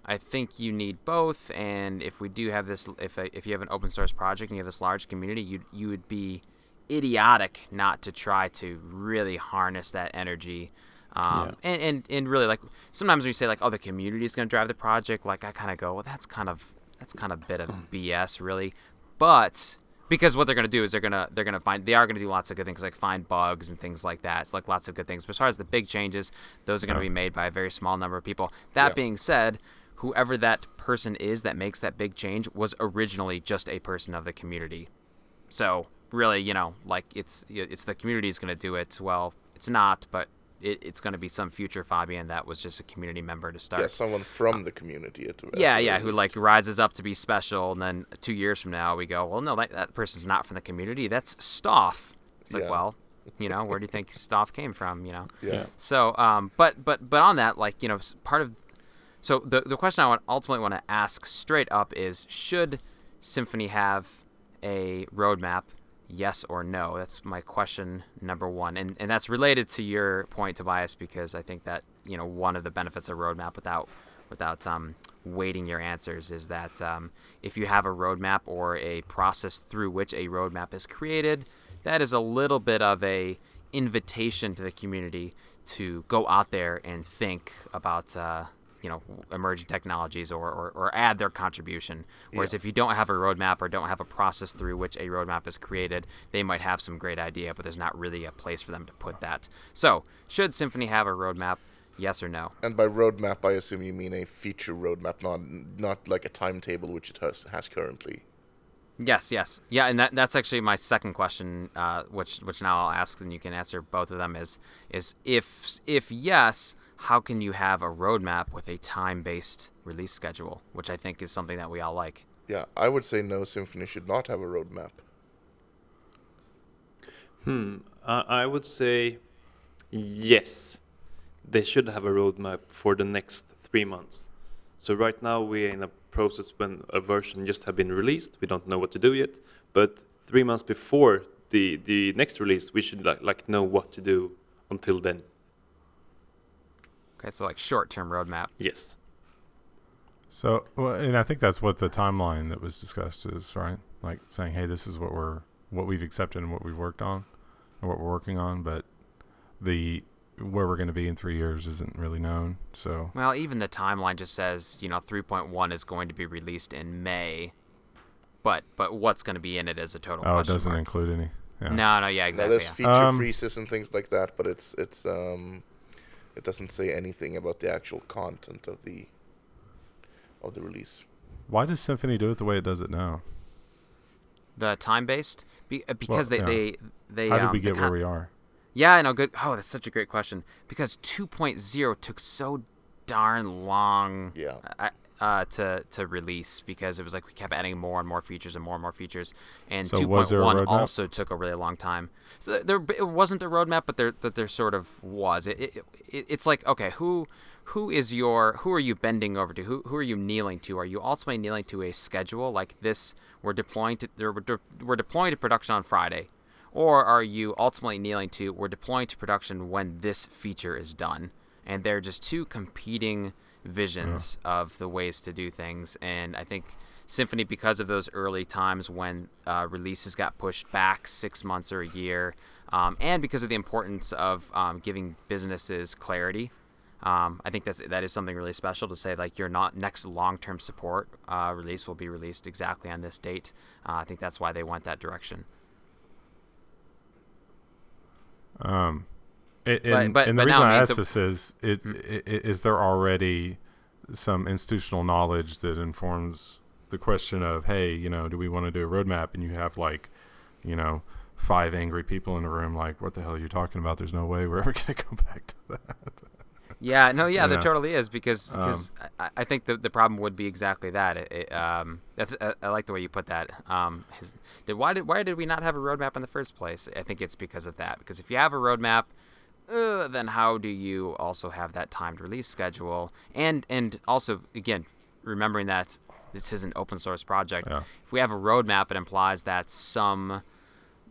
I think you need both, and if we do have this, if if you have an open source project and you have this large community, you you would be idiotic not to try to really harness that energy. Um, and, and and really like sometimes when you say like oh the community is going to drive the project like I kind of go well that's kind of that's kind of a bit of [CLEARS THROAT] BS really but because what they're going to do is they're going to they're going to find they are going to do lots of good things like find bugs and things like that. It's like lots of good things. But as far as the big changes, those are going to Yeah. be made by a very small number of people. That Yeah. being said, whoever that person is that makes that big change was originally just a person of the community. So really, you know, like it's it's the community is going to do it. Well, it's not, but it, it's going to be some future Fabien that was just a community member to start. Yeah, someone from the community. At Yeah, yeah, very who like rises up to be special, and then two years from now we go, well, no, that, that person's not from the community. That's Stof. It's like, Yeah. well, you know, where do you think [LAUGHS] Stof came from? You know. Yeah. So, um, but but but on that, like you know, part of so the the question I want ultimately want to ask straight up is: Should Symfony have a roadmap? Yes or no? That's my question number one, and and that's related to your point, Tobias, because I think that you know one of the benefits of roadmap without without um, weighting your answers is that um, if you have a roadmap or a process through which a roadmap is created, that is a little bit of a invitation to the community to go out there and think about uh, you know emerging technologies or, or, or add their contribution. Whereas Yeah. if you don't have a roadmap or don't have a process through which a roadmap is created, they might have some great idea, but there's not really a place for them to put that. So should Symfony have a roadmap? Yes or no? And by roadmap, I assume you mean a feature roadmap, not not like a timetable which it has, has currently. Yes, yes, yeah, and that, that's actually my second question, uh, which which now I'll ask, and you can answer both of them. Is is if if yes, how can you have a roadmap with a time based release schedule, which I think is something that we all like. Yeah, I would say no. Symfony should not have a roadmap. Hmm. I I would say yes. They should have a roadmap for the next three months. So right now we're in a process when a version just have been released. We don't know what to do yet. But three months before the the next release, we should like like know what to do until then. Okay, so like short term roadmap. Yes. So, well, and I think that's what the timeline that was discussed is, right? Like saying, "Hey, this is what we're what we've accepted and what we've worked on, and what we're working on." But the where we're going to be in three years isn't really known. So, Well, even the timeline just says you know 3.1 is going to be released in May, but but what's going to be in it is a total. oh, it doesn't mark. include any. Yeah. No, no, yeah, Now exactly. there's yeah. feature Um, freezes and things like that, but it's it's um, it doesn't say anything about the actual content of the of the release. Why does Symfony do it the way it does it now? The time based, Be, uh, because Well, they, yeah. they they How did um, we get con- where we are? Yeah, I know. Good. Oh, that's such a great question. Because 2.0 took so darn long Yeah. uh, uh, to to release because it was like we kept adding more and more features and more and more features. And So was there a 2.1 also took a really long time. So there, it wasn't a roadmap, but there, but there sort of was. It, it, it, it's like okay, who who is your who are you bending over to? Who who are you kneeling to? Are you ultimately kneeling to a schedule like this? We're deploying to we're, we're deploying to production on Friday. Or are you ultimately kneeling to we're deploying to production when this feature is done? And they're just two competing visions of the ways to do things. And I think Symfony, because of those early times when uh, releases got pushed back six months or a year, um, and because of the importance of um, giving businesses clarity, um, I think that's that is something really special to say. Like your not next long-term support uh, release will be released exactly on this date. Uh, I think that's why they went that direction. Um, it, and, but- and the but reason it I ask that- this is, it, i- i- is there already some institutional knowledge that informs the question of, hey, you know, do we want to do a roadmap? And you have like, you know, five angry people in the room, like, what the hell are you talking about? There's no way we're [LAUGHS] ever going to go back to that. Yeah, no, yeah, there Yeah. totally is because Um, because I, I think the the problem would be exactly that. It, it, um, that's I, I like the way you put that. Um, his, did, why did why did we not have a roadmap in the first place? I think it's because of that. Because if you have a roadmap, uh, then how do you also have that timed release schedule? And and also again, remembering that this is an open source project. Yeah. If we have a roadmap, it implies that some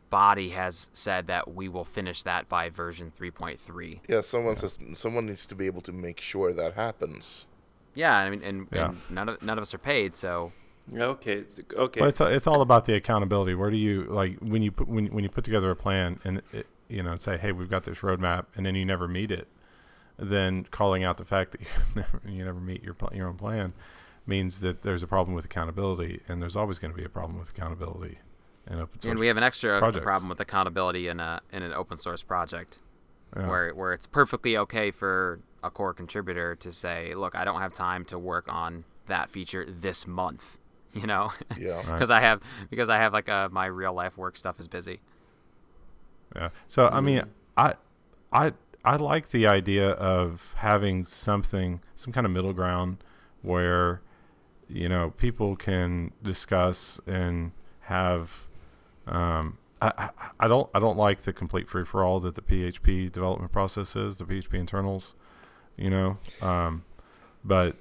body has said that we will finish that by version 3.3. Yeah, someone says someone needs to be able to make sure that happens. Yeah, I mean, and, Yeah. and none of none of us are paid, so Yeah, Okay. It's, okay. Well, it's it's all about the accountability. Where do you like when you put when when you put together a plan and it, you know and say, hey, we've got this roadmap, and then you never meet it, then calling out the fact that [LAUGHS] you never you never meet your pl- your own plan means that there's a problem with accountability, and there's always going to be a problem with accountability. and open source. And we have an extra projects. problem with accountability in a in an open source project, Yeah. where where it's perfectly okay for a core contributor to say, "Look, I don't have time to work on that feature this month," [LAUGHS] you know, Yeah. [LAUGHS] Right. because I have because I have like uh my real life work stuff is busy. Yeah. So I mean, I, I, I like the idea of having something, some kind of middle ground, where, you know, people can discuss and have. Um, I, I, don't I don't like the complete free for all that the PHP development process is, the PHP internals, you know. Um, but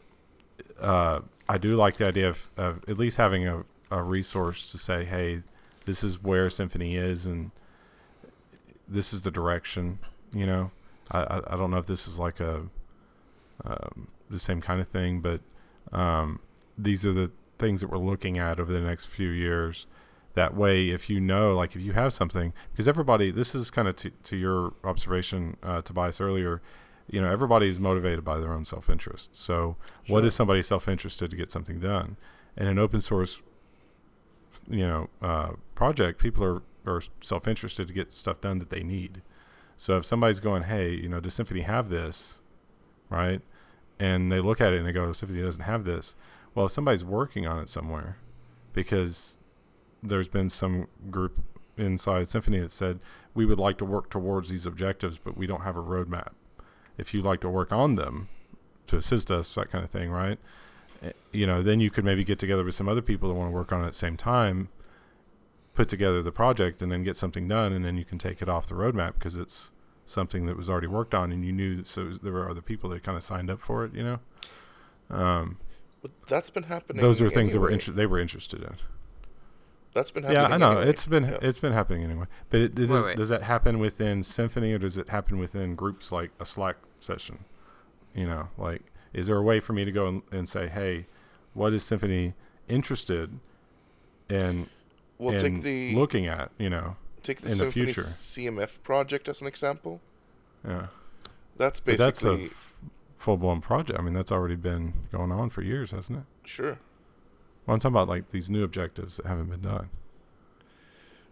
uh, I do like the idea of, of at least having a, a resource to say, hey, this is where Symfony is, and this is the direction. You know, I I, I don't know if this is like a um, the same kind of thing, but um, these are the things that we're looking at over the next few years. That way, if you know, like if you have something, because everybody, this is kind of to, to your observation, uh, Tobias earlier. You know, everybody is motivated by their own self-interest. So, what Sure. is somebody self-interested to get something done? And an open source, you know, uh, project, people are are self-interested to get stuff done that they need. So if somebody's going, hey, you know, does Symfony have this, right? And they look at it and they go, Symfony doesn't have this. Well, if somebody's working on it somewhere, because there's been some group inside Symfony that said we would like to work towards these objectives, but we don't have a roadmap. If you'd like to work on them to assist us, that kind of thing, right? Eh, You know, then you could maybe get together with some other people that want to work on it at the same time, put together the project, and then get something done, and then you can take it off the roadmap because it's something that was already worked on, and you knew so there were other people that kind of signed up for it. You know, um, But that's been happening. those are things that were anyway. inter- they were interested in. That's been happening. Yeah. I know anyway. it's been Yeah. it's been happening anyway. But it, it Wait, does, wait. does that happen within Symfony or does it happen within groups like a Slack session? You know, like is there a way for me to go and, and say, hey, what is Symfony interested in Well, in take the looking at? You know, take the in the Symfony future. CMF project as an example. yeah. That's But that's basically full blown project. I mean, that's already been going on for years, hasn't it? sure. Well, I'm talking about like these new objectives that haven't been done.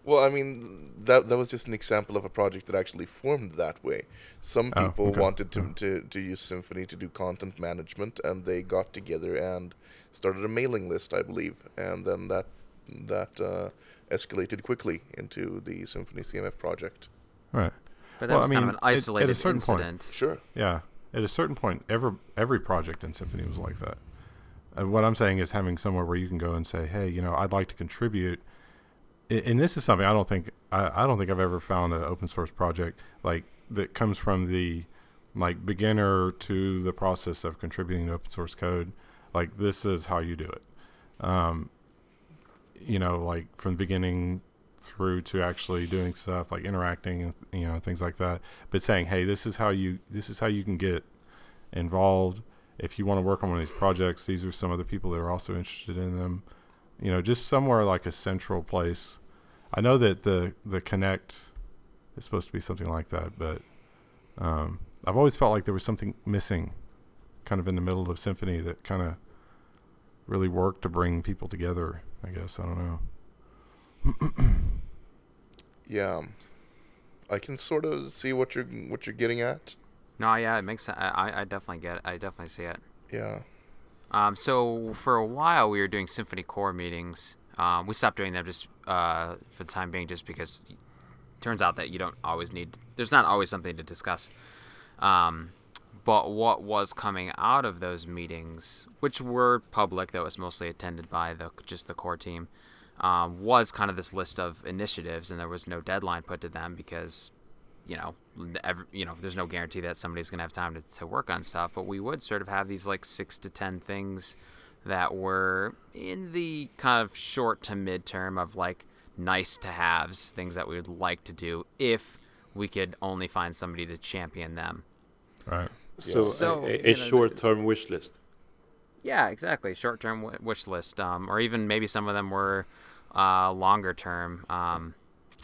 Well, I mean that that was just an example of a project that actually formed that way. Some Oh, people okay. wanted to, to to use Symfony to do content management, and they got together and started a mailing list, I believe, and then that that uh, escalated quickly into the Symfony CMF project. Right. But that Well, I was kind mean, of an at- at a isolated point- incident. Sure. Yeah. At a certain point, every every project in Symfony was like that. Uh, what I'm saying is having somewhere where you can go and say, "Hey, you know, I'd like to contribute." I- And this is something I don't think I, I don't think I've ever found an open source project like that comes from the like beginner to the process of contributing to open source code. Like this is how you do it. Um, you know, like from the beginning through to actually doing stuff like interacting you know things like that. But saying hey this is how you this is how you can get involved. If you want to work on one of these projects these are some other people that are also interested in them. You know just somewhere like a central place. I know that the the connect is supposed to be something like that but um, i've always felt like there was something missing kind of in the middle of symfony that kind of really worked to bring people together i guess i don't know [CLEARS THROAT] Yeah. I can sort of see what you're what you're getting at. No, yeah, it makes sense. I, I- I definitely get it. I definitely see it. Yeah. Um, so for a while we were doing Symfony Core meetings. Um, we stopped doing them just uh, for the time being, just because turns out that you don't always need. There's not always something to discuss. Um, but what was coming out of those meetings, which were public, that was mostly attended by the just the core team, um, was kind of this list of initiatives, and there was no deadline put to them because you know, every, you know, there's no guarantee that somebody's gonna have time to, to work on stuff. But we would sort of have these like six to ten things that were in the kind of short to mid term of like nice to haves, things that we would like to do if we could only find somebody to champion them. right So, So, a, you a, know, short-term wish list. Yeah, exactly. Short term w- wish list, um, or even maybe some of them were uh, longer term. Um,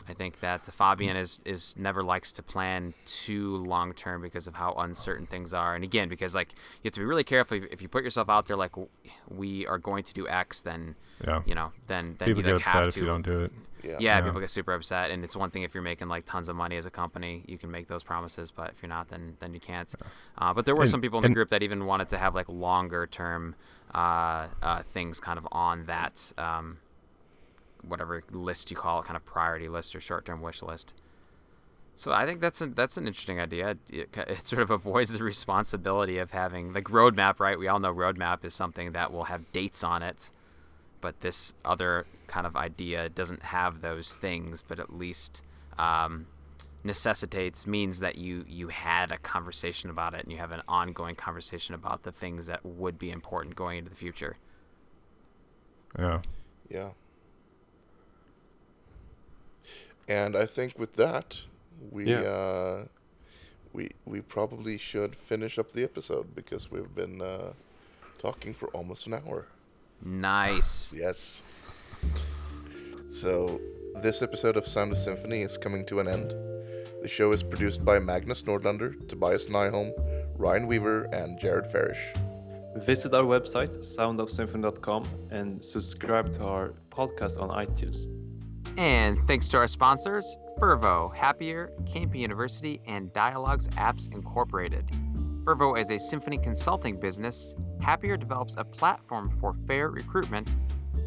I think that Fabien is is never likes to plan too long term because of how uncertain things are, and again because like you have to be really careful if you put yourself out there like we are going to do X, then yeah. you know then then people you get upset have if you don't do it. Yeah. Yeah. yeah, Yeah. people get super upset, and it's one thing if you're making like tons of money as a company, you can make those promises, but if you're not, then then you can't. Uh, but there were And- some people in the and- group that even wanted to have like longer term uh, uh, things kind of on that um, whatever list you call it, kind of priority list or short term wish list. So I think that's a, that's an interesting idea. It, it, it sort of [LAUGHS] avoids the responsibility of having like roadmap, right? We all know roadmap is something that will have dates on it, but this other kind of idea doesn't have those things, but at least um, necessitates means that you you had a conversation about it and you have an ongoing conversation about the things that would be important going into the future. Yeah. Yeah. And I think with that, we Yeah. uh, we we probably should finish up the episode because we've been uh, talking for almost an hour. Nice. [SIGHS] Yes. So, this episode of Sound of Symfony is coming to an end. The show is produced by Magnus Nordlander, Tobias Nyholm, Ryan Weaver, and Jared Farish. Visit our website, soundofsymfony.com, and subscribe to our podcast on iTunes. And thanks to our sponsors, Fervo, Happyr, Campi University, and Dialogues Apps Incorporated. Fervo is a symfony consulting business. Happyr develops a platform for fair recruitment.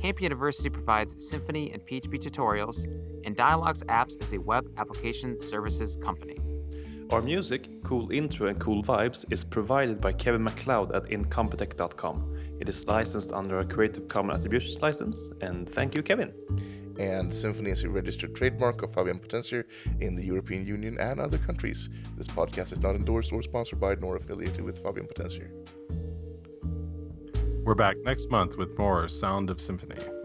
Campi University provides symfony and PHP tutorials, and Dialogues Apps is a web application services company. Our music, Cool Intro and Cool Vibes, is provided by Kevin MacLeod at incompetech.com. It is licensed under a Creative Commons Attribution license, and thank you, Kevin. And Symfony is a registered trademark of Fabien Potencier in the European Union and other countries. This podcast is not endorsed or sponsored by nor affiliated with Fabien Potencier. We're back next month with more Sound of Symfony.